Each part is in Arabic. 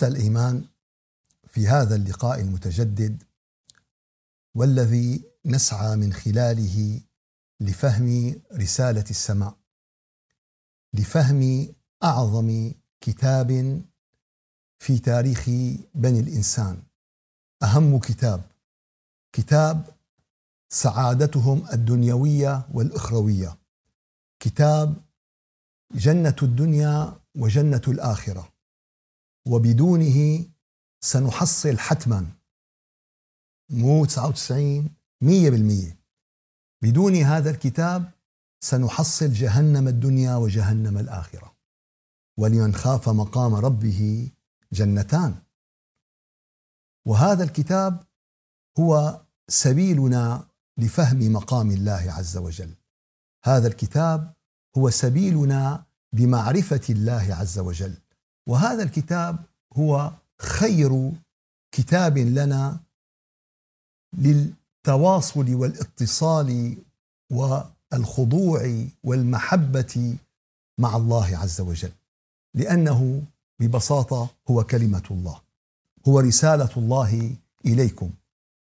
إخوة الإيمان في هذا اللقاء المتجدد والذي نسعى من خلاله لفهم رسالة السماء لفهم أعظم كتاب في تاريخ بني الإنسان. أهم كتاب كتاب سعادتهم الدنيوية والأخروية كتاب جنة الدنيا وجنة الآخرة. وبدونه سنحصل حتما. مو 99 100% بدون هذا الكتاب سنحصل جهنم الدنيا وجهنم الآخرة. ولمن خاف مقام ربه جنتان. وهذا الكتاب هو سبيلنا لفهم مقام الله عز وجل. هذا الكتاب هو سبيلنا بمعرفة الله عز وجل. وهذا الكتاب هو خير كتاب لنا للتواصل والاتصال والخضوع والمحبة مع الله عز وجل. لأنه ببساطة هو كلمة الله هو رسالة الله إليكم.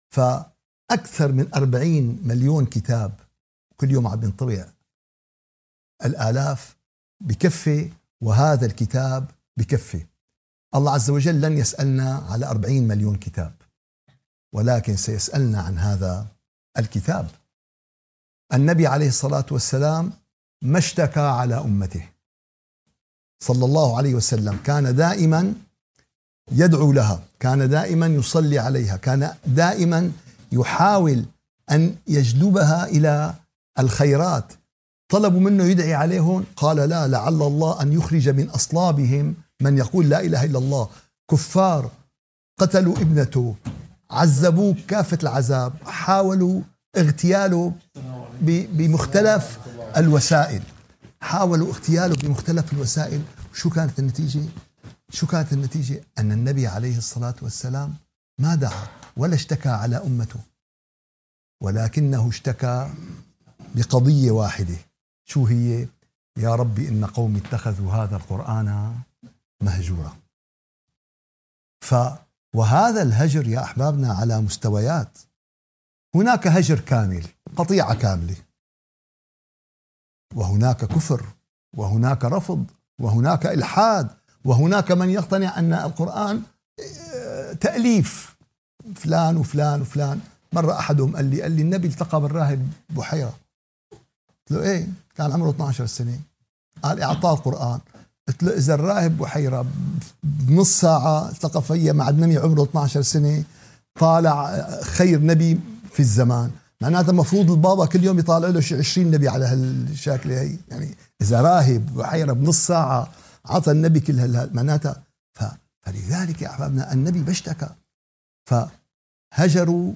فأكثر من أربعين مليون كتاب كل يوم عم ينطبع الآلاف بكفي وهذا الكتاب بكفي. الله عز وجل لن يسألنا على أربعين مليون كتاب ولكن سيسألنا عن هذا الكتاب. النبي عليه الصلاة والسلام ما اشتكى على أمته. صلى الله عليه وسلم كان دائما يدعو لها كان دائما يصلي عليها كان دائما يحاول أن يجلبها إلى الخيرات. طلبوا منه يدعي عليهم قال لا لعل الله أن يخرج من أصلابهم من يقول لا إله إلا الله كفار قتلوا ابنته عذبوه كافة العذاب حاولوا اغتياله بمختلف الوسائل حاولوا اغتياله بمختلف الوسائل شو كانت النتيجة؟ شو كانت النتيجة؟ أن النبي عليه الصلاة والسلام ما دعا ولا اشتكى على أمته ولكنه اشتكى بقضية واحدة شو هي يا ربي إن قومي اتخذوا هذا القرآن مهجورا ف وهذا الهجر يا أحبابنا على مستويات. هناك هجر كامل قطيعة كاملة. وهناك كفر وهناك رفض وهناك إلحاد وهناك من يقتنع أن القرآن آه، تأليف. فلان وفلان وفلان. مرة أحدهم قال لي قال لي النبي التقى بالراهب بحيرة. قلت له إيه؟ كان عمره 12 سنة. قال إعطاه القرآن. قلت له إذا الراهب بحيرة بنص ساعة التقى فيا مع النبي عمره 12 سنة طالع خير نبي في الزمان. معناتها المفروض البابا كل يوم يطالع له شي 20 نبي على هالشكلة هي. يعني إذا راهب بحيرة بنص ساعة عطى النبي كل هال معناتها فلذلك يا أحبابنا النبي باشتكى فهجروا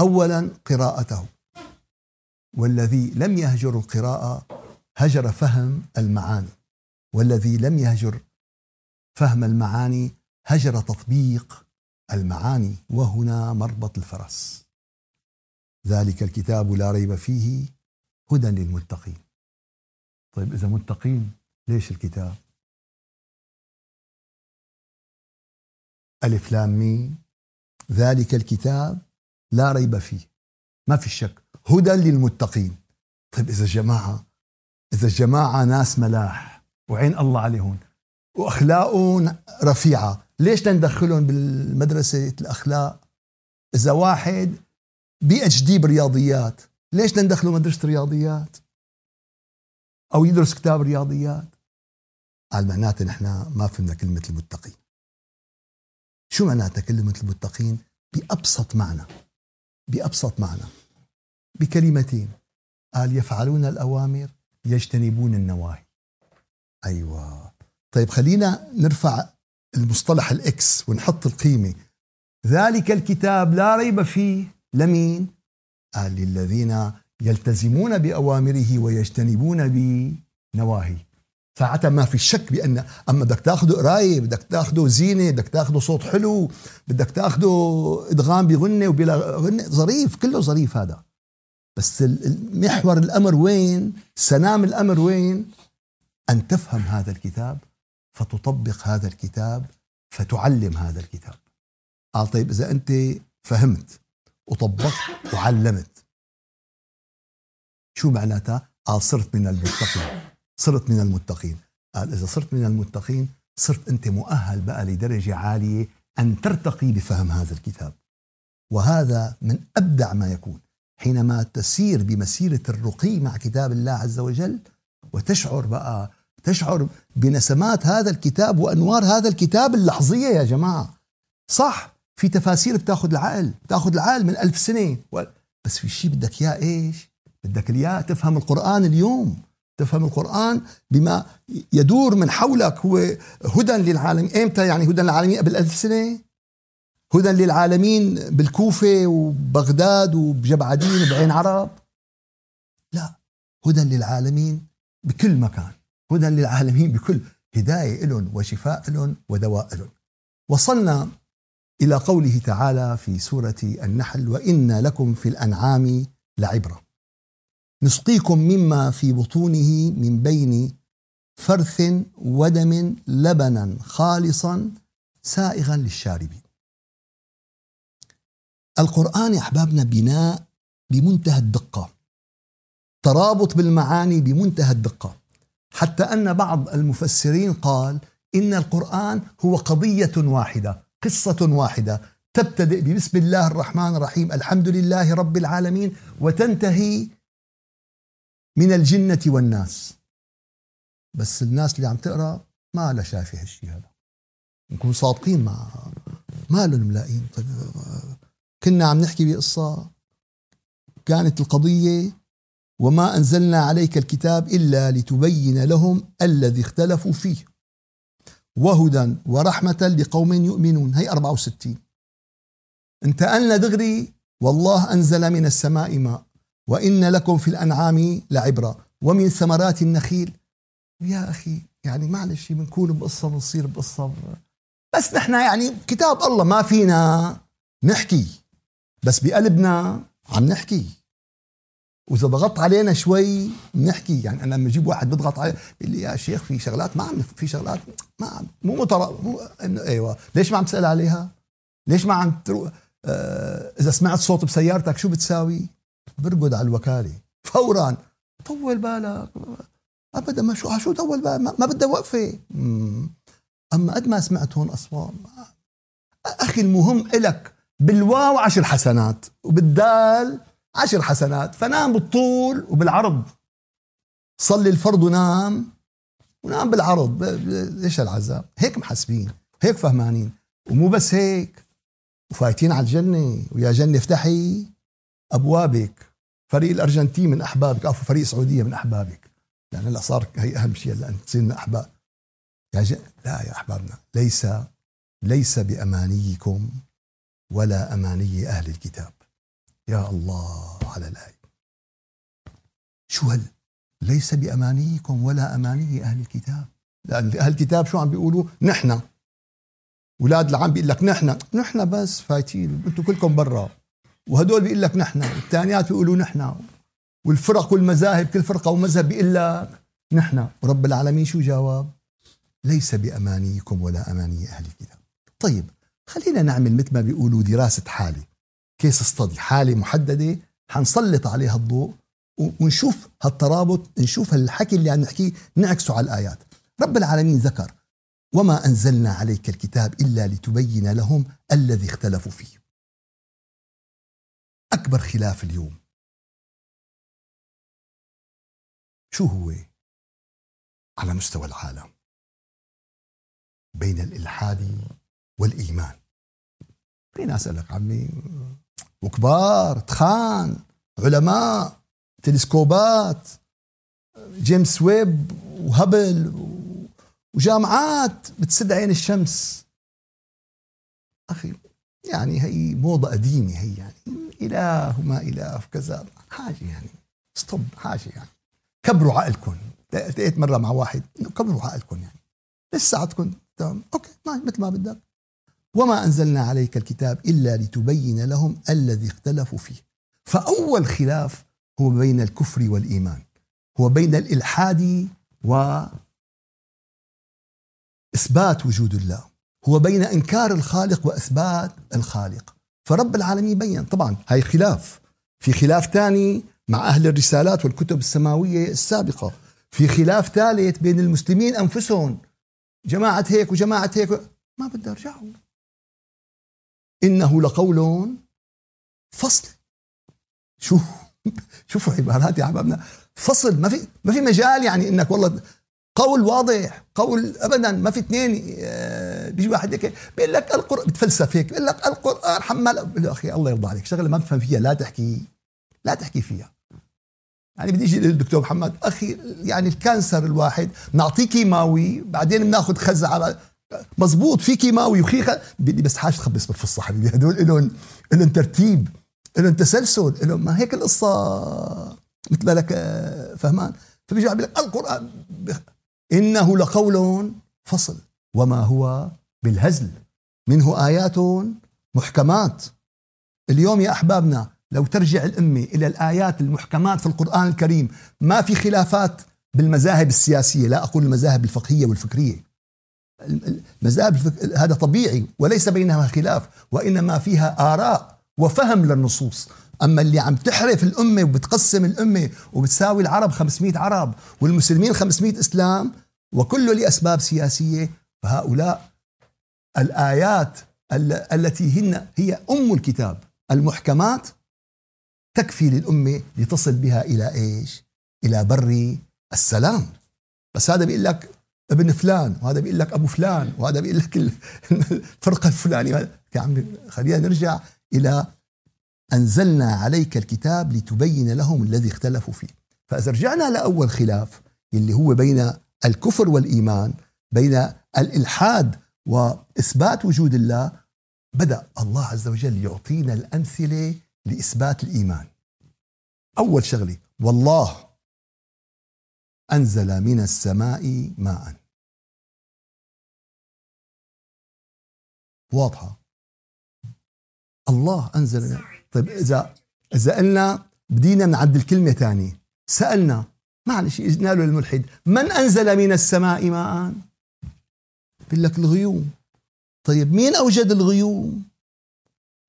أولا قراءته. والذي لم يهجر القراءة هجر فهم المعاني والذي لم يهجر فهم المعاني هجر تطبيق المعاني وهنا مربط الفرس. ذلك الكتاب لا ريب فيه هدى للمتقين. طيب إذا متقين ليش الكتاب؟ ألف لام ميم. ذلك الكتاب لا ريب فيه. ما في شك. هدى للمتقين. طيب إذا جماعة إذا الجماعة ناس ملاح وعين الله عليهم وأخلاقهم رفيعة ليش ندخلهم بالمدرسة الأخلاق؟ إذا واحد بي اتش دي برياضيات ليش ندخله مدرسة رياضيات أو يدرس كتاب رياضيات؟ قال معناته نحن ما فهمنا كلمة المتقين. شو معناتها كلمة المتقين؟ بأبسط معنى بأبسط معنى بكلمتين. قال يفعلون الأوامر يجتنبون النواهي. أيوة. طيب خلينا نرفع المصطلح الإكس ونحط القيمة. ذلك الكتاب لا ريب فيه. لمين؟ قال للذين يلتزمون بأوامره ويجتنبون بنواهي ساعتها ما في شك بأن أما بدك تاخذه قراية بدك تاخذه زينة بدك تاخذه صوت حلو بدك تاخذه إدغام بغنة وبلا غنة ظريف كله ظريف هذا. بس محور الأمر وين؟ سنام الأمر وين؟ أن تفهم هذا الكتاب فتطبق هذا الكتاب فتعلم هذا الكتاب قال طيب إذا أنت فهمت وطبقت وعلمت شو معناتها؟ قال صرت من المتقين صرت من المتقين قال إذا صرت من المتقين صرت أنت مؤهل بقى لدرجة عالية أن ترتقي بفهم هذا الكتاب وهذا من أبدع ما يكون حينما تسير بمسيرة الرقي مع كتاب الله عز وجل وتشعر بقى تشعر بنسمات هذا الكتاب وأنوار هذا الكتاب اللحظية يا جماعة. صح في تفاسير بتاخذ العقل بتاخذ العقل من ألف سنة. بس في شيء بدك إياه إيش؟ بدك إياه تفهم القرآن اليوم. تفهم القرآن بما يدور من حولك هو هدى للعالمين إمتى؟ يعني هدى للعالمين قبل ألف سنة؟ هدى للعالمين بالكوفة وبغداد وبجبعدين وبعين عرب. لا هدى للعالمين بكل مكان. هدى للعالمين بكل هداية لهم وشفاء لهم ودواء لهم وصلنا إلى قوله تعالى في سورة النحل وإن لكم في الأنعام لعبرة. نسقيكم مما في بطونه من بين فرث ودم لبنا خالصا سائغا للشاربين. القرآن يا أحبابنا بناء بمنتهى الدقة. ترابط بالمعاني بمنتهى الدقة. حتى أن بعض المفسرين قال إن القرآن هو قضية واحدة قصة واحدة. تبتدئ ببسم الله الرحمن الرحيم الحمد لله رب العالمين وتنتهي من الجنة والناس. بس الناس اللي عم تقرأ ما لها شايفة هالشيء هذا. نكون صادقين مع ما لهم ملاقين طيب كنا عم نحكي بقصة كانت القضية وما أنزلنا عليك الكتاب إلا لتبين لهم الذي اختلفوا فيه. وهدى ورحمة لقوم يؤمنون. هي 64 انتقلنا دغري والله أنزل من السماء ماء وإن لكم في الأنعام لعبرة. ومن ثمرات النخيل. يا أخي يعني معلش بنكون بقصة بنصير بقصة. بس نحن يعني كتاب الله ما فينا نحكي. بس بقلبنا عم نحكي. وإذا ضغطت علينا شوي بنحكي. يعني أنا لما أجيب واحد بضغط عليه بيقول لي يا شيخ في شغلات ما عم في شغلات ما عم مو متر مو إنه أيوه. ليش ما عم تسأل عليها؟ ليش ما عم تروح آه إذا سمعت صوت بسيارتك شو بتساوي؟ برقد على الوكالة. فورا. طول بالك. ابدا ما شو شو طول بالك؟ ما, بدها وقفة. أما قد ما سمعت هون أصوات أخي المهم إلك بالواو عشر حسنات وبالدال عشر حسنات فنام بالطول وبالعرض. صلي الفرض ونام ونام بالعرض ليش العذاب؟ هيك محسبين هيك فهمانين ومو بس هيك وفايتين على الجنة. ويا جنة افتحي أبوابك فريق الأرجنتين من أحبابك أو فريق السعودية من أحبابك. يعني هلأ صار هي أهم شيء هلأ من أحباب. يا جن... لا يا أحبابنا ليس ليس بأمانيكم. ولا أماني أهل الكتاب. يا الله على الآية. شو هل ليس بأمانيكم ولا أماني أهل الكتاب؟ لأن أهل الكتاب شو عم بيقولوا؟ نحن. أولاد العم بيقول لك نحن. نحن بس فايتين. أنتم كلكم برا. وهدول بيقول لك نحن. الثانيات بيقولوا نحن. والفرق والمذاهب كل فرقة ومذهب بيقول لك نحن. ورب العالمين شو جاوب ليس بأمانيكم ولا أماني أهل الكتاب. طيب خلينا نعمل مثل ما بيقولوا دراسة حالة كيس استدي حالة محددة حنسلط عليها الضوء ونشوف هالترابط نشوف هالحكي اللي عم نحكيه نعكسه على الآيات. رب العالمين ذكر وما أنزلنا عليك الكتاب إلا لتبين لهم الذي اختلفوا فيه. أكبر خلاف اليوم. شو هو؟ على مستوى العالم. بين الإلحاد والإيمان. في ناس قال لك عمي وكبار تخان علماء تلسكوبات جيمس ويب وهبل وجامعات بتسد عين الشمس. أخي يعني هي موضة قديمة هي يعني إله وما إله كذا حاجة يعني stop حاجة يعني. كبروا عقلكم التقيت مرة مع واحد كبروا عقلكم يعني. لساتكم تمام. أوكي مثل ما بدك. وما أنزلنا عليك الكتاب إلا لتبين لهم الذي اختلفوا فيه. فأول خلاف هو بين الكفر والإيمان. هو بين الإلحاد و إثبات وجود الله. هو بين إنكار الخالق وإثبات الخالق. فرب العالمين بين. طبعا هاي خلاف. في خلاف ثاني مع أهل الرسالات والكتب السماوية السابقة. في خلاف ثالث بين المسلمين أنفسهم. جماعة هيك وجماعة هيك. ما بدي أرجعوا إنه لقول فصل. شو؟ شوفوا عبارات يا أحبابنا. فصل ما في ما في مجال يعني إنك والله قول واضح قول ابدا ما في اثنين آه، بيجي واحد هيك بيقول لك القران بتفلسف هيك بيقول لك القرآن بقول له أخي الله يرضى عليك شغلة ما بفهم فيها لا تحكي لا تحكي فيها. يعني بدي أجي للدكتور محمد أخي يعني الكانسر الواحد نعطيه كيماوي بعدين بناخذ خزعة مزبوط في كيماوي وخيخه بس حاجة تخبص بالفصه حبيبي هدول لهم لهم ترتيب لهم تسلسل لهم ما هيك القصة مثل لك آه، فهمان. فبيجي بيقول لك القرآن إنه لقول فصل وما هو بالهزل منه آيات محكمات. اليوم يا أحبابنا لو ترجع الأمة إلى الآيات المحكمات في القرآن الكريم ما في خلافات بالمذاهب السياسية لا أقول المذاهب الفقهية والفكرية. المذاهب هذا طبيعي وليس بينها خلاف وإنما فيها آراء وفهم للنصوص. أما اللي عم تحرف الأمة وبتقسم الأمة وبتساوي العرب 500 عرب والمسلمين 500 إسلام وكله لاسباب سياسية فهؤلاء الآيات التي هن هي أم الكتاب. المحكمات تكفي للأمة لتصل بها إلى إيش؟ إلى بر السلام. بس هذا بيقول لك ابن فلان وهذا بيقول لك أبو فلان وهذا بيقول لك الفرقه الفلانيه يا عمي خلينا نرجع إلى أنزلنا عليك الكتاب لتبين لهم الذي اختلفوا فيه. فاذا رجعنا لاول خلاف اللي هو بين الكفر والإيمان بين الإلحاد وإثبات وجود الله. بدأ الله عز وجل يعطينا الأمثلة لإثبات الإيمان. أول شغلة والله أنزل من السماء ماء. واضحة؟ الله أنزل طيب إذا إذا قلنا بدينا نعدل كلمة ثانية. سألنا معلش إجنا له الملحد من أنزل من السماء ماء؟ بيقول لك الغيوم. طيب مين أوجد الغيوم؟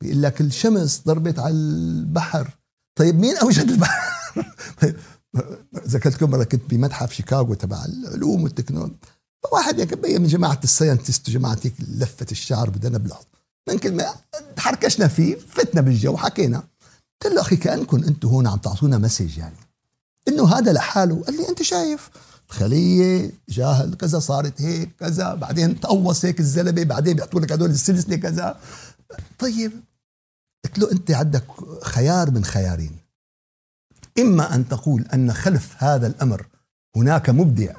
بيقول لك الشمس ضربت على البحر. طيب مين أوجد البحر؟ طيب ذكرتكم مرة كنت بمتحف شيكاغو تبع العلوم والتكنولوجيا واحد هيك من جماعة الساينتست وجماعة هيك لفة الشعر بدنا نبلغ من كلمه حركشنا فيه فتنا بالجو وحكينا قلت له أخي كأنكم أنتم هون عم تعطونا مسج يعني. إنه هذا لحاله. قال لي أنت شايف؟ خليه جاهل كذا صارت هيك كذا. بعدين تقوص هيك الزلمة بعدين بيحطوا لك هدول السلسلة كذا. طيب. قلت له أنت عندك خيار من خيارين. إما أن تقول أن خلف هذا الأمر هناك مبدع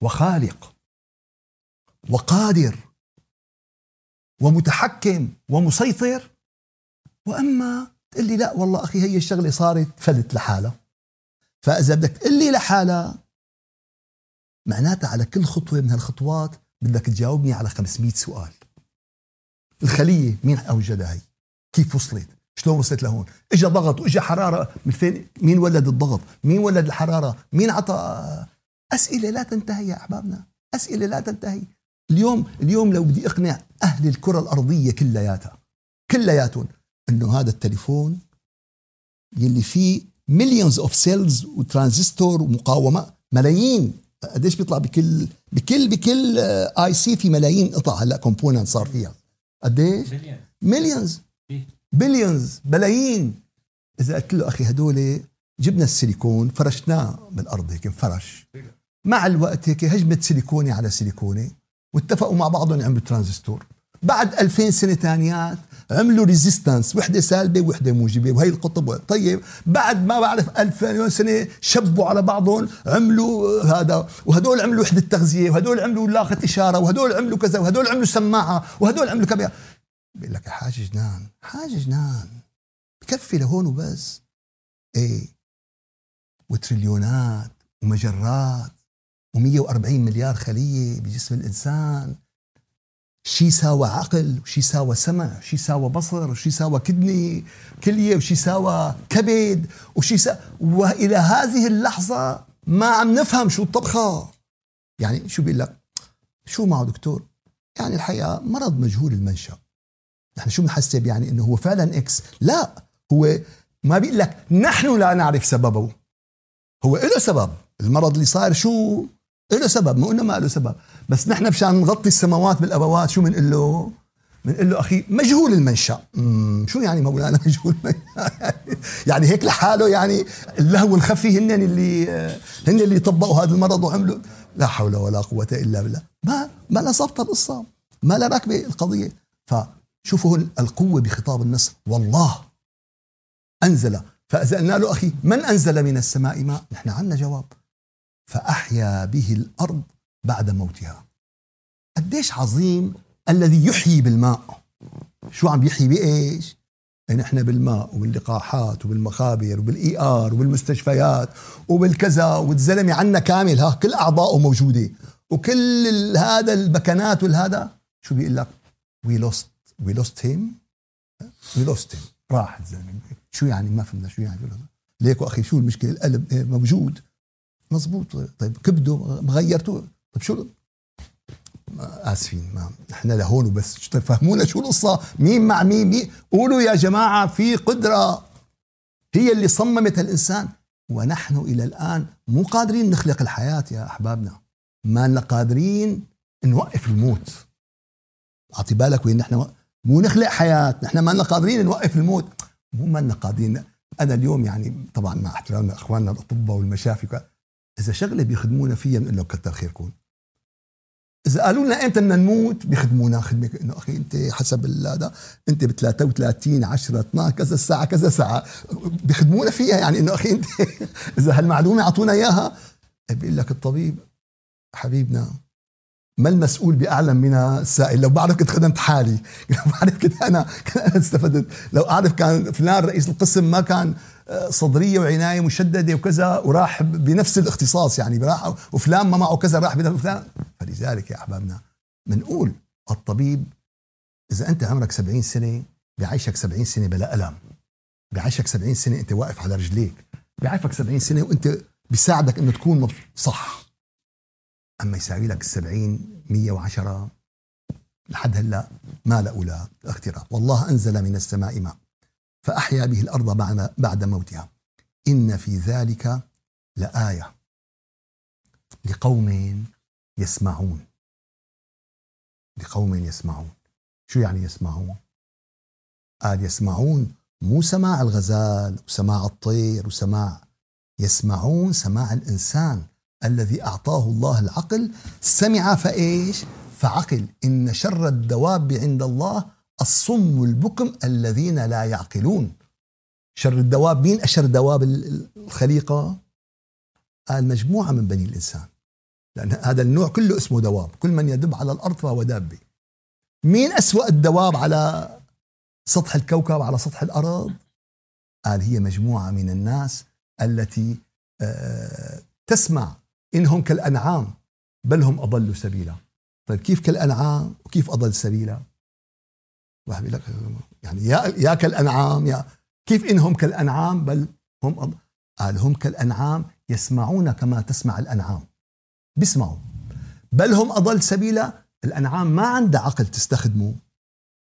وخالق وقادر ومتحكم ومسيطر وأما تقول لي لا والله أخي هي الشغلة صارت فلت لحالها. فإذا بدك تقول لي لحالها معناتها على كل خطوة من هالخطوات بدك تجاوبني على 500 سؤال. الخلية مين أوجدها هي؟ كيف وصلت؟ شلون وصلت لهون؟ اجى ضغط واجى حرارة من فين؟ مين ولد الضغط؟ مين ولد الحرارة؟ مين عطى؟ أسئلة لا تنتهي يا أحبابنا. أسئلة لا تنتهي. اليوم اليوم لو بدي أقنع أهل الكرة الأرضية كلياتها كلياتهم إنه هذا التليفون يلي فيه millions of cells وترانزستور ومقاومة ملايين. قديش بيطلع بكل بكل بكل IC في ملايين قطع. هلأ component صار فيها. قديش؟ millions billions بلايين. إذا قلت له أخي هدول جبنا السيليكون فرشناه بالأرض هيك انفرش. مع الوقت هيك هجمت سيليكوني على سيليكوني واتفقوا مع بعضهم يعملوا ترانزستور. بعد 2000 سنة ثانيات عملوا resistance وحدة سالبة وحدة موجبة وهي القطب. طيب بعد ما بعرف 1000 مليون سنة شبوا على بعضهم عملوا هذا وهدول عملوا وحدة تغذية وهدول عملوا لاقطة إشارة وهدول عملوا كذا وهدول عملوا سماعة وهدول عملوا كذا بيقول لك حاجة جنان حاجة جنان. بكفي لهون وبس. إيه؟ وتريليونات ومجرات و140 مليار خلية بجسم الإنسان. شي ساوى عقل وشي ساوى سمع وشي ساوى بصر وشي ساوى كدني كلية وشي ساوى كبد وشي سا... وإلى هذه اللحظة ما عم نفهم شو الطبخة. يعني شو بيقول لك؟ شو معه دكتور؟ يعني الحقيقة مرض مجهول المنشأ. نحن شو بنحسب يعني إنه هو فعلا إكس لا هو ما بيقول لك نحن لا نعرف سببه. هو له سبب. المرض اللي صار شو؟ له سبب. مو انه ما له سبب. بس نحن مشان نغطي السماوات بالأبوات شو بنقول له؟ بنقول له أخي مجهول المنشأ. شو يعني مولانا مجهول يعني هيك لحاله يعني اللهو الخفي هن اللي هن اللي طبقوا هذا المرض وعملوا. لا حول ولا قوة إلا بالله. ما ما لا ضبط القصة ما لا راكبة القضية. فشوفوا القوة بخطاب النص والله. أنزل. فاذا قلنا له أخي من أنزل من السماء ماء؟ نحن عندنا جواب. فأحيا به الأرض بعد موتها. قديش عظيم الذي يحيي بالماء. شو عم يحيي؟ بإيش؟ نحن بالماء وباللقاحات وبالمخابر وبال ER وبالمستشفيات وبالكذا والزلمة عنا كامل. ها كل اعضائه موجودة. وكل هذا البكنات والهذا. شو بيقول لك؟ we lost we lost him we lost him راح الزلمه شو يعني ما فهمنا شو يعني ليكو أخي؟ شو المشكلة؟ القلب إيه، موجود. مزبوط طيب كبده غيرتوه. طيب شو؟ آسفين ما إحنا لهون وبس. طيب فهمونا شو القصة؟ مين مع مين, مين؟ قولوا يا جماعة في قدرة. هي اللي صممت الإنسان. ونحن إلى الآن مو قادرين نخلق الحياة يا أحبابنا. ما لنا قادرين نوقف الموت. أعطي بالك وين نحن مو نخلق حياة نحن ما لنا قادرين نوقف الموت. مو ما لنا قادرين. أنا اليوم يعني طبعا مع احترامنا اخواننا الأطباء والمشافي إذا شغلة بيخدمونا فيها بنقول لهم كتر خيركم. إذا قالوا لنا إمتى بدنا نموت بيخدمونا خدمة إنه أخي أنت حسب هذا أنت ب 33 10 12 كذا ساعه كذا ساعه بيخدمونا فيها يعني إنه أخي أنت إذا هالمعلومة أعطونا إياها. بيقول لك الطبيب حبيبنا ما المسؤول بأعلم من السائل؟ لو بعرف كنت خدمت حالي. لو بعرف كنت أنا كنت استفدت. لو أعرف كان فلان رئيس القسم ما كان آه، صدرية وعناية مشددة وكذا وراح بنفس الاختصاص يعني راح وفلان ما معه كذا راح بنفس فلان. فلذلك يا أحبابنا بنقول الطبيب إذا أنت عمرك 70 سنة بيعيشك 70 سنة بلا ألم. بيعيشك 70 سنة أنت واقف على رجليك. بيعيشك 70 سنة وأنت بيساعدك إنه تكون صح. أما يساوي لك 70 110 لحد هلأ ما لقوا له اختراع والله أنزل من السماء ماء فأحيا به الأرض بعد بعد موتها. إن في ذلك لآية لقوم يسمعون. لقوم يسمعون. شو يعني يسمعون؟ قال يسمعون مو سماع الغزال وسماع الطير وسماع يسمعون سماع الإنسان. الذي أعطاه الله العقل سمع فإيش؟ فعقل إن شر الدواب عند الله الصم البكم الذين لا يعقلون شر الدواب مين أشر دواب الخليقة؟ قال مجموعه من بني الإنسان لأن هذا النوع كله اسمه دواب كل من يدب على الأرض فهو دابه مين أسوأ الدواب على سطح الكوكب على سطح الأرض؟ قال هي مجموعة من الناس التي آه، تسمع إنهم كالأنعام بل هم أضلوا سبيلا. طيب كيف كالأنعام وكيف أضل سبيلا؟ واحد لك يعني يا يا كالأنعام يا كيف إنهم كالأنعام بل هم أضل قال هم كالأنعام يسمعون كما تسمع الأنعام. بيسمعوا. بل هم أضل سبيلا. الأنعام ما عندها عقل تستخدمه.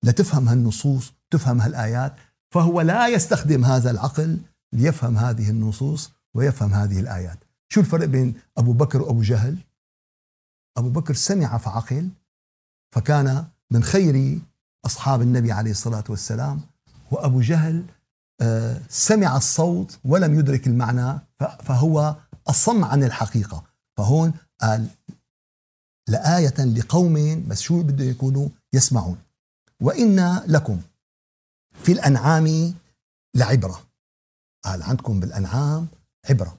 لتفهم هالنصوص تفهم هالآيات. فهو لا يستخدم هذا العقل ليفهم هذه النصوص ويفهم هذه الآيات. شو الفرق بين أبو بكر وأبو جهل؟ أبو بكر سمع فعقل فكان من خير أصحاب النبي عليه الصلاة والسلام وأبو جهل آه، سمع الصوت ولم يدرك المعنى فهو أصم عن الحقيقة. فهون قال لآية لقوم بس شو بده يكونوا؟ يسمعون. وإن لكم في الأنعام لعبرة. قال عندكم بالأنعام عبرة.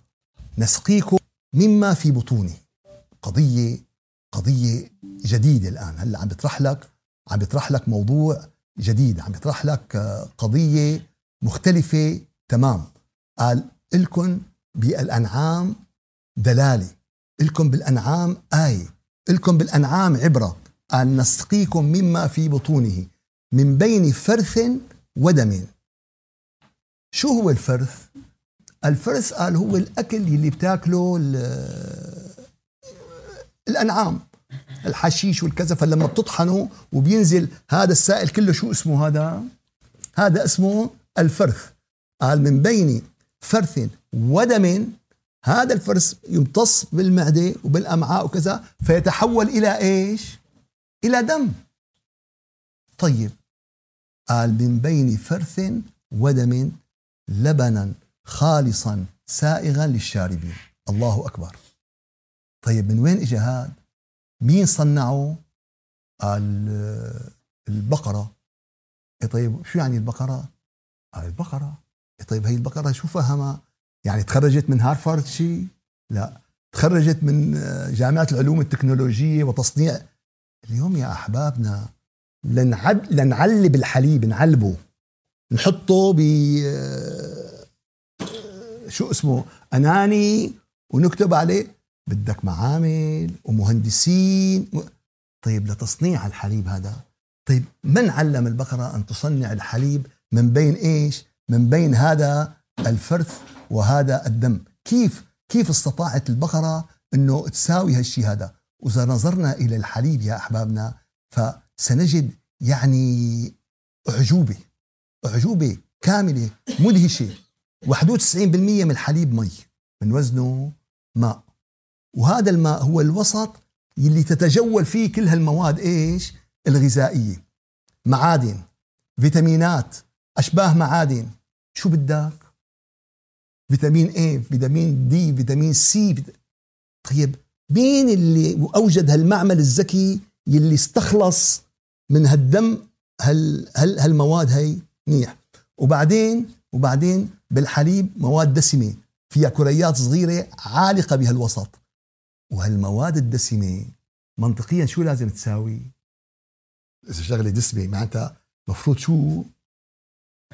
نسقيكم مما في بطونه قضية قضية جديدة الآن. هلأ عم بيطرح لك عم بيطرح لك موضوع جديد. عم بيطرح لك آه، قضية مختلفة تمام. قال لكم بالأنعام دلالة. لكم بالأنعام آية. لكم بالأنعام عبرة. قال نسقيكم مما في بطونه. من بين فرث ودم. شو هو الفرث؟ الفرس قال هو الأكل اللي بتاكله الأنعام الحشيش والكذا. فلما بتطحنه وبينزل هذا السائل كله شو اسمه هذا؟ هذا اسمه الفرث. قال من بين فرث ودم هذا الفرث يمتص بالمعدة وبالأمعاء وكذا فيتحول إلى إيش؟ إلى دم. طيب قال من بين فرث ودم لبنا. خالصا سائغا للشاربين. الله أكبر. طيب من وين اجى هذا؟ مين صنعه؟ البقرة. إيه طيب شو يعني البقرة؟ البقرة. إيه طيب هي البقرة شو فهمها يعني تخرجت من هارفارد شيء لا. تخرجت من جامعة العلوم التكنولوجية وتصنيع. اليوم يا أحبابنا لنعب لنعلب الحليب نعلبه. نحطه ب شو اسمه أناني ونكتب عليه بدك معامل ومهندسين طيب لتصنيع الحليب هذا طيب من علم البقرة أن تصنع الحليب؟ من بين إيش؟ من بين هذا الفرث وهذا الدم. كيف كيف استطاعت البقرة أنه تساوي هالشيء هذا؟ وإذا نظرنا إلى الحليب يا أحبابنا فسنجد يعني أعجوبة أعجوبة كاملة مدهشة 91% من الحليب مي من وزنه ماء. وهذا الماء هو الوسط اللي تتجول فيه كل هالمواد إيش؟ الغذائية. معادن فيتامينات أشباه معادن. شو بدك؟ فيتامين A فيتامين D فيتامين C طيب مين اللي أوجد هالمعمل الذكي يلي استخلص من هالدم هال هال هالمواد هي منيح. وبعدين وبعدين بالحليب مواد دسمة فيها كريات صغيرة عالقة بهالوسط وهالمواد الدسمة منطقيا شو لازم تساوي؟ إذا شغلة دسمة معناتها مفروض شو؟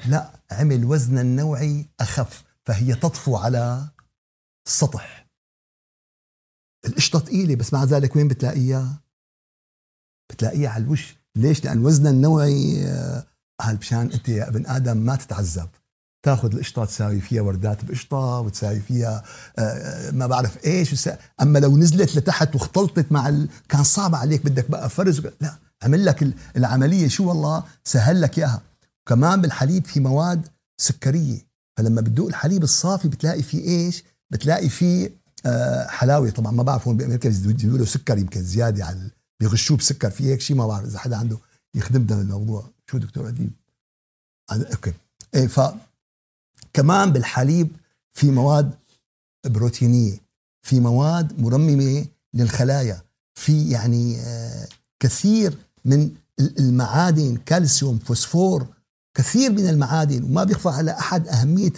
لا عمل وزنها النوعي أخف فهي تطفو على السطح القشطة ثقيله بس مع ذلك وين بتلاقيها؟ بتلاقيها على الوش ليش؟ لأن وزنها النوعي قال آه، مشان أنت يا ابن آدم ما تتعذب تاخذ القشطة تساوي فيها وردات بقشطة وتساوي فيها آه، آه، ما بعرف إيش أما لو نزلت لتحت واختلطت مع ال... كان صعب عليك بدك بقى فرز لا عمل لك العملية شو والله؟ سهل لك إياها. كمان بالحليب في مواد سكرية. فلما بتدوق الحليب الصافي بتلاقي فيه إيش؟ بتلاقي فيه آه، حلاوة. طبعا ما بعرف هون بامريكا بيزيدوا له سكر يمكن زيادة على بيغشوه بسكر في هيك شيء ما بعرف إذا حدا عنده يخدمنا بالموضوع شو دكتور اديب okay. إيه ف كمان بالحليب في مواد بروتينية في مواد مرممة للخلايا في يعني آه، كثير من المعادن كالسيوم فوسفور كثير من المعادن وما بيخفى على أحد أهمية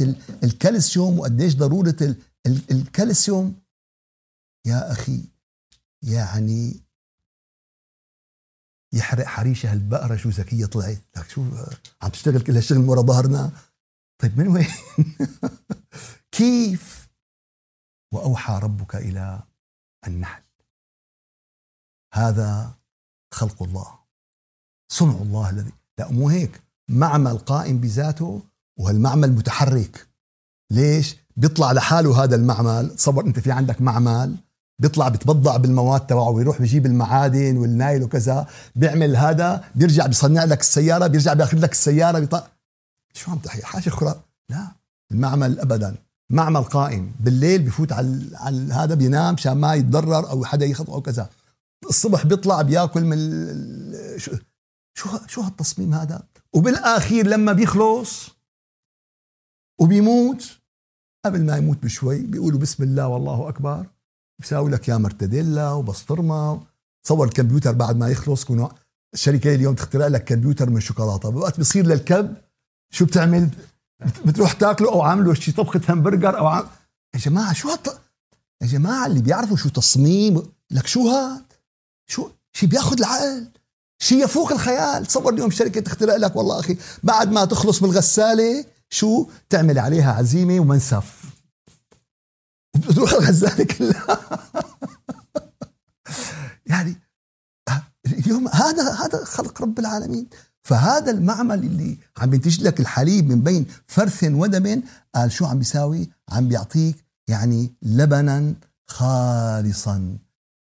الكالسيوم وقديش ضرورة الكالسيوم. يا أخي يعني يحرق حريشة هالبقرة شو ذكية طلعت. لك شو عم تشتغل كل هالشغل ورا ظهرنا. طيب من وين؟ كيف وأوحى ربك إلى النحل؟ هذا خلق الله صنع الله الذي لا مو هيك. معمل قائم بذاته وهالمعمل متحرك. ليش؟ بيطلع لحاله هذا المعمل. تصور أنت في عندك معمل. بيطلع بتبضع بالمواد تبعه ويروح بيجيب المعادن والنايل وكذا. بيعمل هذا بيرجع بيصنع لك السيارة بيرجع بياخذ لك السيارة بيطلع شو عم تحكي؟ حاجة خرا لا المعمل ابدا. معمل قائم. بالليل بفوت على على هذا بينام مشان ما يتضرر أو حدا يخطئ أو كذا. الصبح بيطلع بياكل من شو شو شو هالتصميم هذا؟ وبالآخير لما بيخلص وبيموت قبل ما يموت بشوي بيقولوا بسم الله والله أكبر. بيساوي لك يا مرتديلا وبسطرمة. تصور الكمبيوتر بعد ما يخلص كونه الشركة اليوم تخترع لك كمبيوتر من شوكولاته بوقت بصير للكب شو بتعمل؟ بتروح تاكله أو عامله شي طبخة همبرجر أو عم... يا جماعة شو هط... يا جماعة اللي بيعرفوا شو تصميم لك شو هاد؟ شو شي بياخذ العقل شيء يفوق الخيال. تصور اليوم شركة تخترع لك والله أخي بعد ما تخلص من الغساله شو تعمل عليها؟ عزيمة ومنسف. بتروح الغزالة كلها. يعني اليوم هذا هذا خلق رب العالمين. فهذا المعمل اللي عم ينتج لك الحليب من بين فرث ودم قال شو عم بيساوي عم بيعطيك يعني لبنا خالصا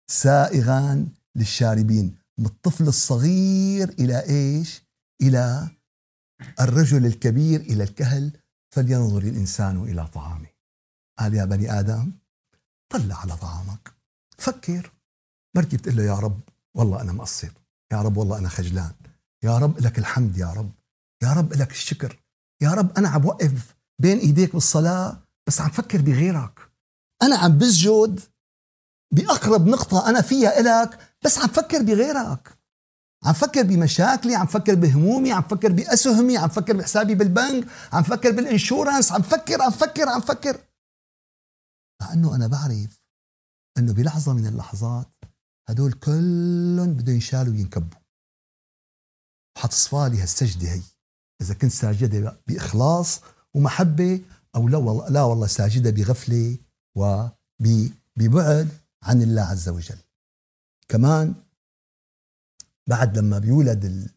سائغا للشاربين من الطفل الصغير إلى إيش؟ إلى الرجل الكبير إلى الكهل فلينظر الإنسان إلى طعامه. قال يا بني آدم طلع على طعامك. فكر. مركي بتقول له يا رب والله أنا مقصر. يا رب والله أنا خجلان. يا رب لك الحمد يا رب. يا رب لك الشكر. يا رب أنا عم وقف بين إيديك بالصلاة بس عم فكر بغيرك. أنا عم بسجد بأقرب نقطة أنا فيها إلك بس عم فكر بغيرك. عم فكر بمشاكلي عم فكر بهمومي عم فكر بأسهمي عم فكر بحسابي بالبنك عم فكر بالإنشورنس عم فكر عم فكر عم فكر. مع أنه أنا بعرف أنه بلحظة من اللحظات هدول كلهم بدهم ينشالوا وينكبوا. حتصفى لي هالسجدة هي. إذا كنت ساجدة بإخلاص ومحبة أو لا والله, لا والله ساجدة بغفلة وببعد عن الله عز وجل. كمان بعد لما بيولد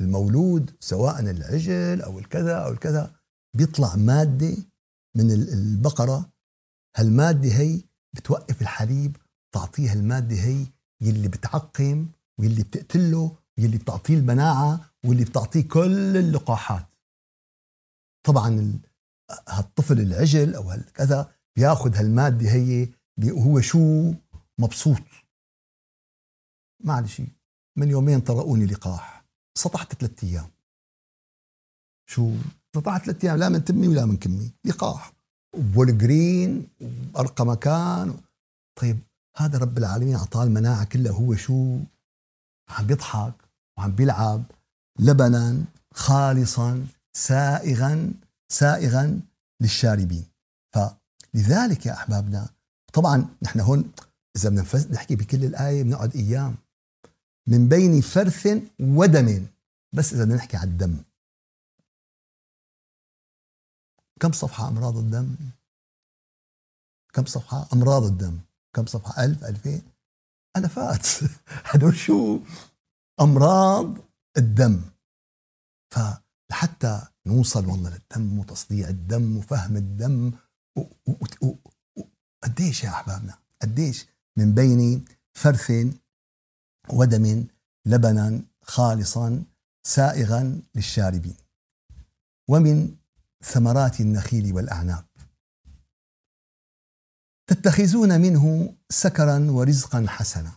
المولود سواء العجل أو الكذا أو الكذا بيطلع مادة من البقرة. هالمادة هي بتوقف الحليب تعطيه المادة هي يلي بتعقم واللي بتقتله واللي بتعطيه المناعة واللي بتعطيه كل اللقاحات. طبعا هالطفل العجل أو هالكذا بياخذ هالمادة هي وهو شو مبسوط. معلش من يومين طرقوني لقاح. سطحت ثلاثة أيام. شو؟ سطحت ثلاثة أيام لا من تمي ولا من كمي. لقاح. وبولجرين وارقى مكان. طيب هذا رب العالمين اعطاه المناعة كلها هو شو؟ عم بيضحك. وعم بيلعب لبنا خالصا سائغا سائغا للشاربين. فلذلك يا أحبابنا طبعا نحن هون إذا بدنا نحكي بكل الآية بنقعد أيام. من بين فرث ودم. بس إذا بدنا نحكي عن الدم. كم صفحة أمراض الدم؟ كم صفحة أمراض الدم؟ كم صفحة؟ ألف ألفين. ألفات. هدول شو؟ أمراض الدم. فلحتى نوصل والله للدم وتصديع الدم وفهم الدم قديش يا أحبابنا؟ قديش من بين فرث ودم لبنا خالصا سائغا للشاربين. ومن ثمرات النخيل والأعناب. تتخذون منه سكرا ورزقا حسنا.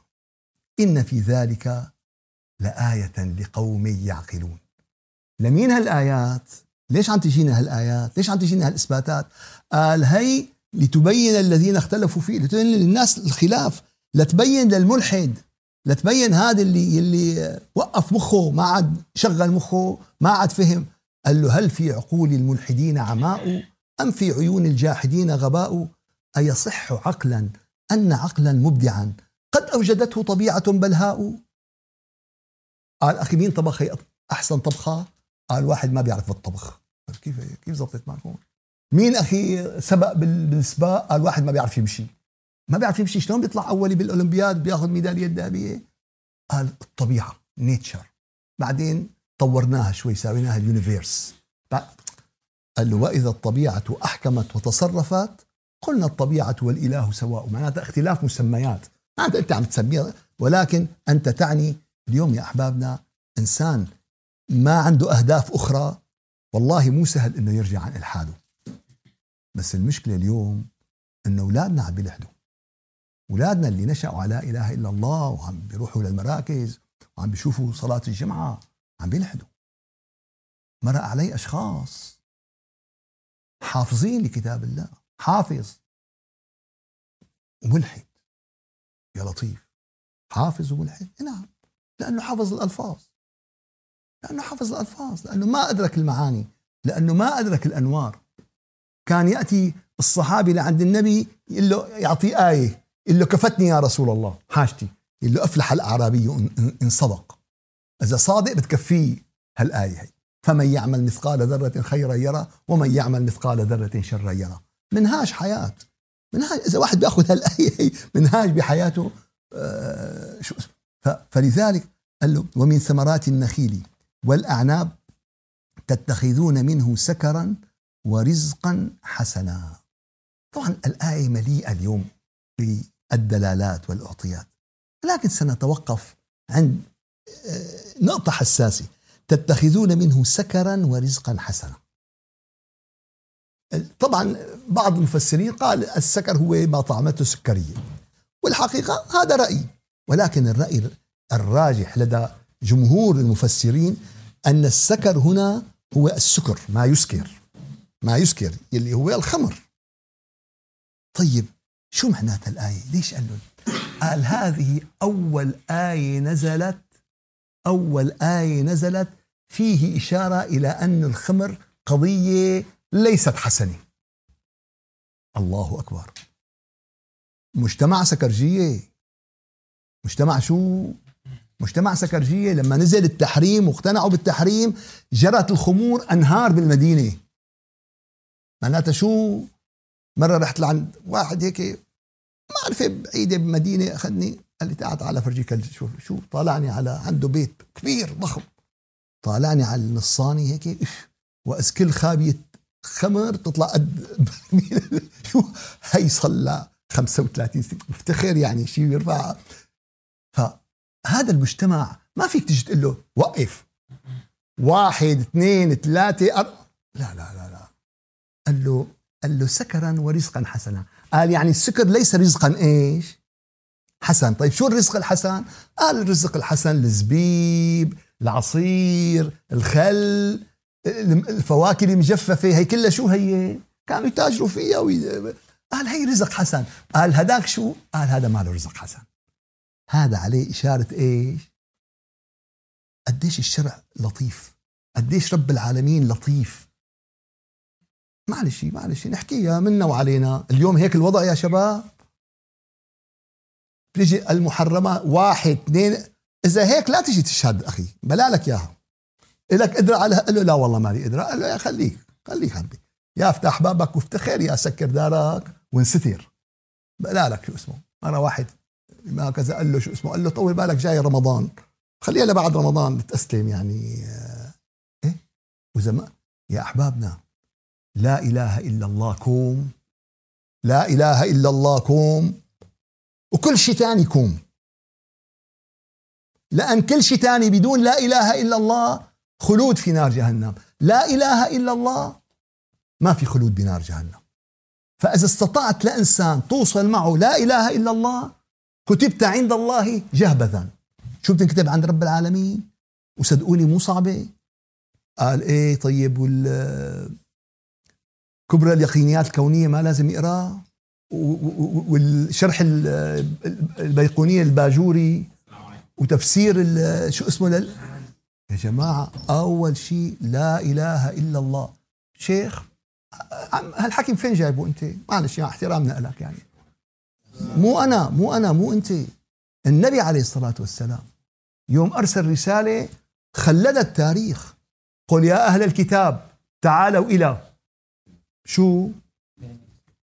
إن في ذلك لآية لقوم يعقلون. لمين هالآيات؟ ليش عم تجينا هالآيات؟ ليش عم تجينا هالإثباتات؟ قال هي لتبين الذين اختلفوا فيه لتبين للناس الخلاف لتبين للملحد لتبين هذا اللي اللي وقف مخه ما عاد شغل مخه ما عاد فهم. قال له هل في عقول الملحدين عماء؟ أم في عيون الجاحدين غباء؟ أيصح عقلا أن عقلا مبدعا؟ قد أوجدته طبيعة بلهاء قال أخي مين طبخ؟ أحسن طبخة؟ قال واحد ما بيعرف بالطبخ. كيف كيف زبطت معكم؟ مين أخي سبق بالسباق؟ قال واحد ما بيعرف يمشي. ما بيعرف يمشي؟ شلون بيطلع أولي بالأولمبياد؟ بياخذ ميدالية ذهبية قال الطبيعة نيتشر بعدين طورناها شوي سويناها اليونيفيرس. قال له وإذا الطبيعة أحكمت وتصرفت قلنا الطبيعة والإله سواء. معناتها اختلاف مسميات. معناتها أنت عم تسميها ولكن أنت تعني اليوم يا أحبابنا إنسان ما عنده أهداف أخرى والله مو سهل إنه يرجع عن إلحاده. بس المشكلة اليوم إنه أولادنا عم بيلحدوا. أولادنا اللي نشأوا على إله إلا الله وعم بيروحوا للمراكز وعم بيشوفوا صلاة الجمعة عم بيلحدوا. مرق علي أشخاص. حافظين لكتاب الله. حافظ. وملحد. يا لطيف. حافظ وملحد. نعم. لأنه حافظ الألفاظ. لأنه حافظ الألفاظ لأنه ما أدرك المعاني لأنه ما أدرك الأنوار. كان يأتي الصحابي لعند النبي يقول له يعطيه آية يقول له كفتني يا رسول الله. حاجتي. يقول له أفلح الأعرابي إن صدق. إذا صادق بتكفيه هالآية هي. فمن يعمل مثقال ذرة خيرا يرى ومن يعمل مثقال ذرة شرا يرى. منهاج حياة. منهاج إذا واحد بيأخذ هالآية منهاج بحياته آه شو فلذلك قال له ومن ثمرات النخيل والأعناب تتخذون منه سكرا ورزقا حسنا. طبعا الآية مليئة اليوم بالدلالات والأعطيات. ولكن سنتوقف عند آه، نقطة حساسة. تتخذون منه سكرا ورزقا حسنا. طبعا بعض المفسرين قال السكر هو ما طعمته سكرية. والحقيقة هذا رأي. ولكن الرأي الراجح لدى جمهور المفسرين أن السكر هنا هو السكر ما يسكر. ما يسكر اللي هو الخمر. طيب شو معنات الآية؟ ليش قال له قال هذه أول آية نزلت أول آية نزلت فيه إشارة إلى أن الخمر قضية ليست حسنة. الله أكبر. مجتمع سكرجية. مجتمع شو؟ مجتمع سكرجية. لما نزل التحريم واقتنعوا بالتحريم جرت الخمور أنهار بالمدينة. معناتها شو؟ مرة رحت لعند واحد هيك ما عرفة بعيدة بمدينة أخذني قال لي تعال تعال فرجيك شوف شو طالعني على عنده بيت كبير ضخم. طالعني على النصاني هيك وأذ كل خابية خمر تطلع قد شو؟ هي صلى 35 سنة. مفتخر يعني شيء يرفع فهذا المجتمع ما فيك تجي تقول له وقف. واحد اثنين ثلاثة أر... لا لا لا لا. قال له قال له سكرا ورزقا حسنا. قال يعني السكر ليس رزقا إيش؟ حسن. طيب شو الرزق الحسن؟ قال الرزق الحسن الزبيب العصير الخل الفواكه المجففة. هي كلها شو هي؟ كانوا يتاجروا فيها وي... قال هي رزق حسن. قال هداك شو؟ قال هذا ما له رزق حسن. هذا عليه إشارة إيش؟ قديش الشرع لطيف قديش رب العالمين لطيف. معلش معلش نحكيها منا وعلينا. اليوم هيك الوضع يا شباب؟ تيجي المحرمات واحد اثنين. إذا هيك لا تجي تشهد أخي بلا لك إياها. لك قدرة على قال له لا والله ما لي قدرة قال له يا خليك خليك عمي يا أفتح بابك وافتخر يا سكر دارك وانستر بلا لك شو اسمه. أنا واحد ما كذا قال له شو اسمه؟ قال له طول بالك جاي رمضان. خليها لبعد رمضان تستلم يعني آه، إيه؟ واذا ما يا أحبابنا لا إله إلا الله كوم لا إله إلا الله كوم وكل شيء ثاني كوم لأن كل شيء ثاني بدون لا إله إلا الله خلود في نار جهنم. لا إله إلا الله ما في خلود بنار جهنم. فإذا استطعت لإنسان توصل معه لا إله إلا الله كتبت عند الله جهبذا. شو بتنكتب عند رب العالمين؟ وصدقوني مو صعبة. قال إيه طيب وال كبرى اليقينيات الكونية ما لازم يقرأ. والشرح البيقونية الباجوري وتفسير شو اسمه لل يا جماعة أول شيء لا إله إلا الله. شيخ هالحكي فين جايبه أنت؟ معلش يعني احترامنا لك يعني. مو أنا مو أنا مو أنت. النبي عليه الصلاة والسلام يوم أرسل رسالة خلد التاريخ. قل يا أهل الكتاب تعالوا إلى شو؟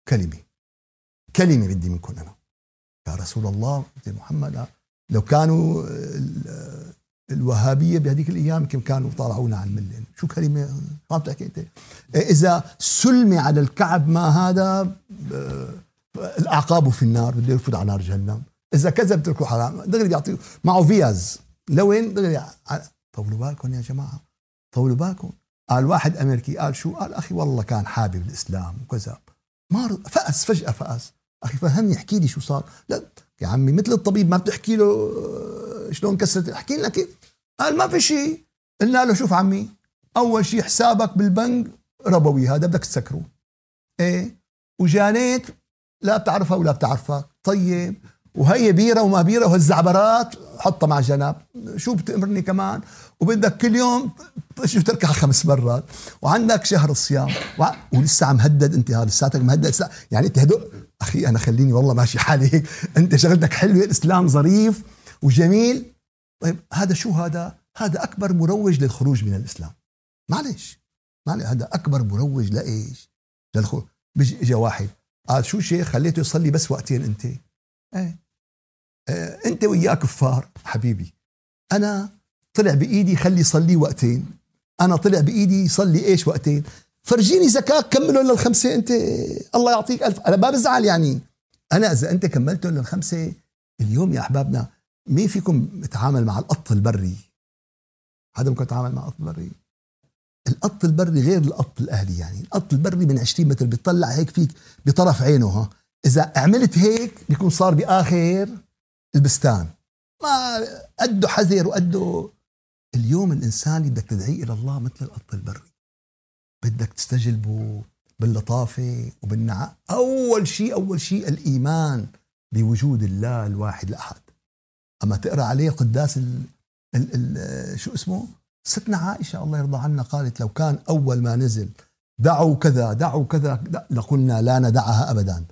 كلمة. كلمة بدي منكم أنا. يا رسول الله يا محمد لو كانوا الوهابية بهذيك الأيام يمكن كانوا طالعونا عن الملة. شو كلمة؟ ما بتحكي أنت. إذا سلمي على الكعب ما هذا الأعقاب في النار بده يفوت على نار جهنم. إذا كذب تركوا حرام. دغري بيعطيه معه فياز. لوين؟ دغري طولوا بالكم يا جماعة. طولوا بالكم. قال واحد أمريكي قال شو؟ قال أخي والله كان حابب الإسلام وكذا ما فأس فجأة فأس. أخي فهمني احكي لي شو صار. لا يا عمي مثل الطبيب ما بتحكي له آه، شلون كسرت؟ احكي لنا كيف. قال ما في شيء. قلنا له شوف عمي أول شيء حسابك بالبنك ربوي هذا بدك تسكره. إيه؟ وجانيت لا بتعرفها ولا بتعرفك طيب وهي بيرة وما بيرة وهالزعبرات حطها مع جنب. شو بتأمرني كمان؟ وبدك كل يوم شو تركع خمس مرات. وعندك شهر الصيام. ولسه عم هدد انت هذا لساتك مهدد يعني انت هدو أخي أنا خليني والله ماشي حالي هيك. انت شغلتك حلوة الإسلام ظريف وجميل. طيب هذا شو هذا؟ هذا أكبر مروج للخروج من الإسلام. معلش معلش هذا أكبر مروج لإيش؟ للخروج. بيجي واحد قال شو شيخ خليته يصلي بس وقتين انت. إيه. آه انت وياه كفار حبيبي. أنا طلع بإيدي خلي يصلي وقتين. أنا طلع بإيدي يصلي إيش وقتين؟ فرجيني زكاة كملوا للخمسة أنت. الله يعطيك ألف. أنا ما بزعل يعني. أنا إذا أنت كملتهم للخمسة اليوم يا أحبابنا مين فيكم يتعامل مع القط البري؟ حدا ممكن يتعامل مع القط البري؟ القط البري غير القط الأهلي يعني. القط البري من 20 متر بيطلع هيك فيك بطرف عينه ها. إذا عملت هيك بيكون صار بآخر البستان. ما قده حذر وقده اليوم الإنسان بدك تدعيه إلى الله مثل القط البري. بدك تستجلبه باللطافة وبالنعاء أول شيء أول شيء الإيمان بوجود الله الواحد الأحد. أما تقرأ عليه قداس ال ال ال شو اسمه؟ ستنا عائشة الله يرضى عنها قالت لو كان أول ما نزل دعوا كذا دعوا كذا لقلنا لا ندعها ابدا.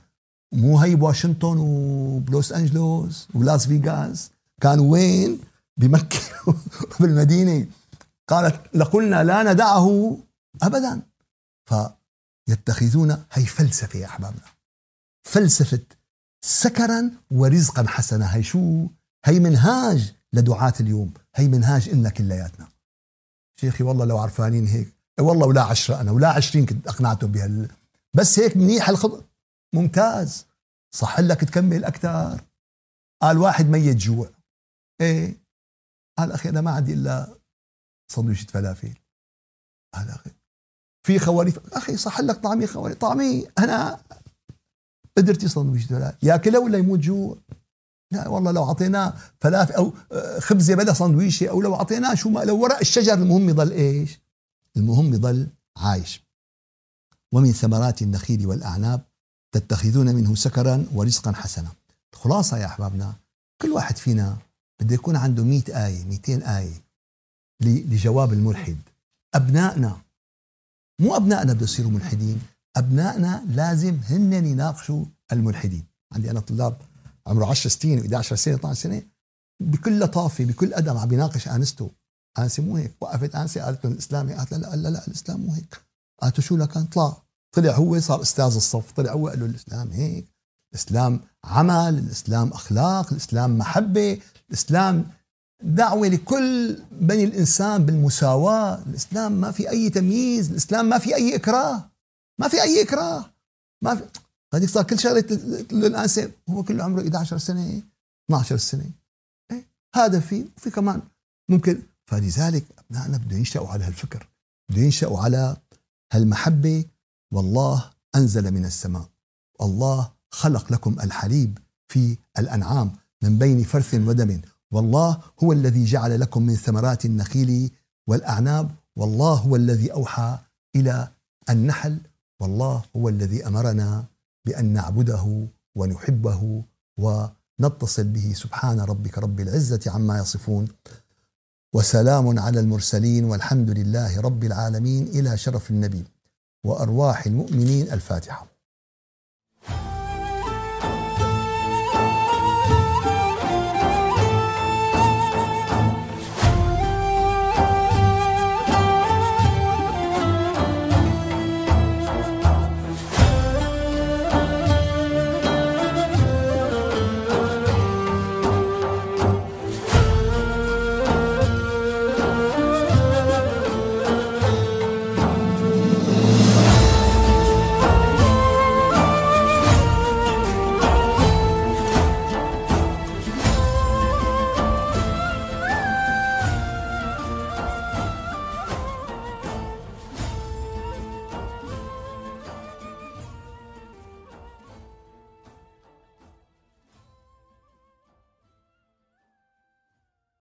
مو هي بواشنطن وبلوس أنجلوس ولاس فيغاس؟ كانوا وين؟ بمكة وبالمدينه قالت لقلنا لا ندعه ابدا. فيتخذون هي فلسفة يا أحبابنا. فلسفة سكرا ورزقا حسنا. هي شو؟ هي منهاج لدعاة اليوم. هي منهاج إلنا كلياتنا. شيخي والله لو عرفانين هيك. والله ولا عشرة أنا ولا عشرين كنت أقنعتهم بهال بس هيك منيح الخط ممتاز. صح لك تكمل أكثر قال واحد ميت جوع. إيه. قال أخي أنا ما عندي إلا سندويشة فلافل. قال أخي في خواريف. أخي صح لك طعمي خواريف. طعمي أنا قدرتي سندويشة فلافل. ياكلها ولا يموت جوع؟ لا والله لو اعطيناه فلافل أو آه، خبزه بدا سندويشه أو لو اعطيناه شو ما لو ورق الشجر المهم يضل إيش؟ المهم يضل عايش. ومن ثمرات النخيل والأعناب تتخذون منه سكرا ورزقا حسنا. الخلاصه يا أحبابنا كل واحد فينا بده يكون عنده 100 آية 200 آية لجواب الملحد. أبنائنا مو أبنائنا بده يصيروا ملحدين أبنائنا لازم هن يناقشوا الملحدين. عندي أنا طلاب عمره 10 سنين 11 سنة 12 سنة. بكل لطافة بكل أدب عم بيناقش انسته انسه مو هيك. وقفت انسه قالت له الاسلام قالت لا لا لا الإسلام مو هيك. قالت شو لك؟ طلع طلع هو صار أستاذ الصف. طلع هو قال له الإسلام هيك. الإسلام عمل الإسلام أخلاق الإسلام محبة الإسلام دعوة لكل بني الإنسان بالمساواة. الإسلام ما في أي تمييز الإسلام ما في أي إكراه. ما في أي إكراه. ما في هذيك صار كل شغله الانسه هو كله عمره 11 سنة 12 سنة. إيه؟ هذا في وفي كمان ممكن. فلذلك أبنائنا بده ينشأوا على هالفكر. بده ينشأوا على هالمحبة. والله أنزل من السماء. الله خلق لكم الحليب في الأنعام من بين فرث ودم. والله هو الذي جعل لكم من ثمرات النخيل والأعناب. والله هو الذي أوحى إلى النحل. والله هو الذي أمرنا بأن نعبده ونحبه ونتصل به سبحان ربك رب العزة عما يصفون. وسلام على المرسلين والحمد لله رب العالمين. إلى شرف النبي وأرواح المؤمنين الفاتحة.